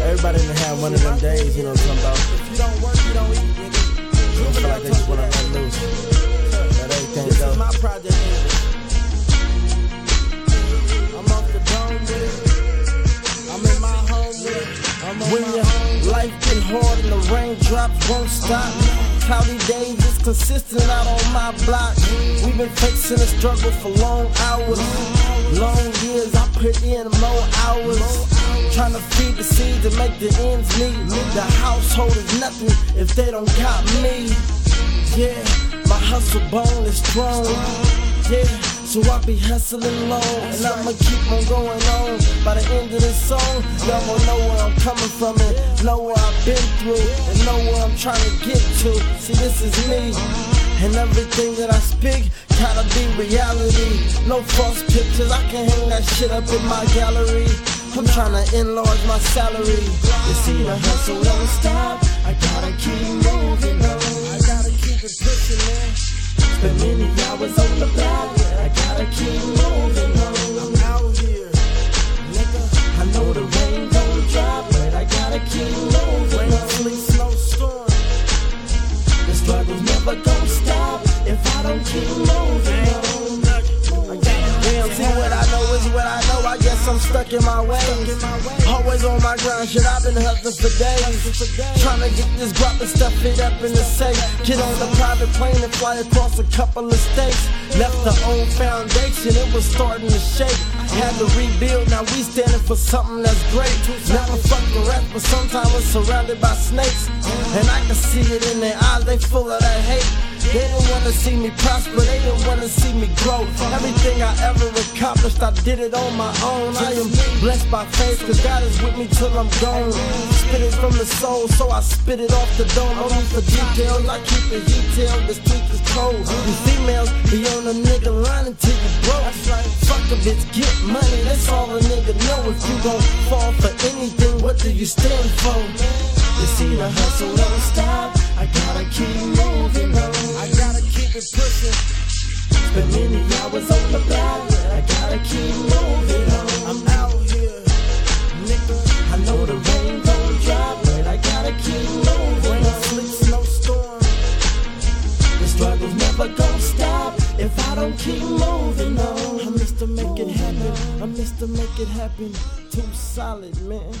Everybody in the have one of them days, you know what I'm talking about. If you don't work, you don't eat, nigga. You don't feel like they just wanna let loose. Let everything This go. is my project, nigga. I'm off the dome with it. I'm in my home with it. I'm on When my get hard and the raindrops won't stop. Cloudy days is consistent out on my block. We've been facing the struggle for long hours. Long years I put in more hours. Trying to feed the seeds and make the ends meet. The household is nothing if they don't got me. Yeah, my hustle bone is strong. Yeah, so I be hustling low, and I'ma keep on going on. By the end of this song, y'all gon' know where I'm coming from and know where I've been through and know where I'm trying to get to. See, this is me, and everything that I speak gotta be reality. No false pictures, I can hang that shit up in my gallery. I'm trying to enlarge my salary. You see, the hustle don't stop. I gotta keep moving on. I gotta keep it pushing, man. Spend many hours on the block. I Stuck in my way. Always on my grind, shit. I've been hustling for days. Trying to get this guap and stuff it up in the safe. Get on the private plane and fly across a couple of states. Left the old foundation, it was starting to shake. Had to rebuild, now we standing for something that's great. Never fuck the rest, but sometimes we're surrounded by snakes. And I can see it in their eyes, they full of that hate. They didn't wanna see me prosper, they didn't wanna see me grow. Everything I ever accomplished, I did it on my own. I am blessed by faith, cause God is with me till I'm gone. Spit it from the soul, so I spit it off the dome. Need for details, I keep it detailed, the street is cold. You females be on a nigga line until you broke. Fuck a bitch, get money, that's all a nigga know. If you gon' fall for anything, what do you stand for? You see the hustle don't stop, I gotta keep moving on. I gotta keep it pushing. Spend many hours on the block, I gotta keep moving on. I'm out here, nigga. I know the rain gon' drop, but I gotta keep moving Rain, on. sleet, snow, storm. The struggle's never gon' stop if I don't keep moving on. I'm Mr. Make It Happen, I'm Mr. Make It Happen. Too solid, man.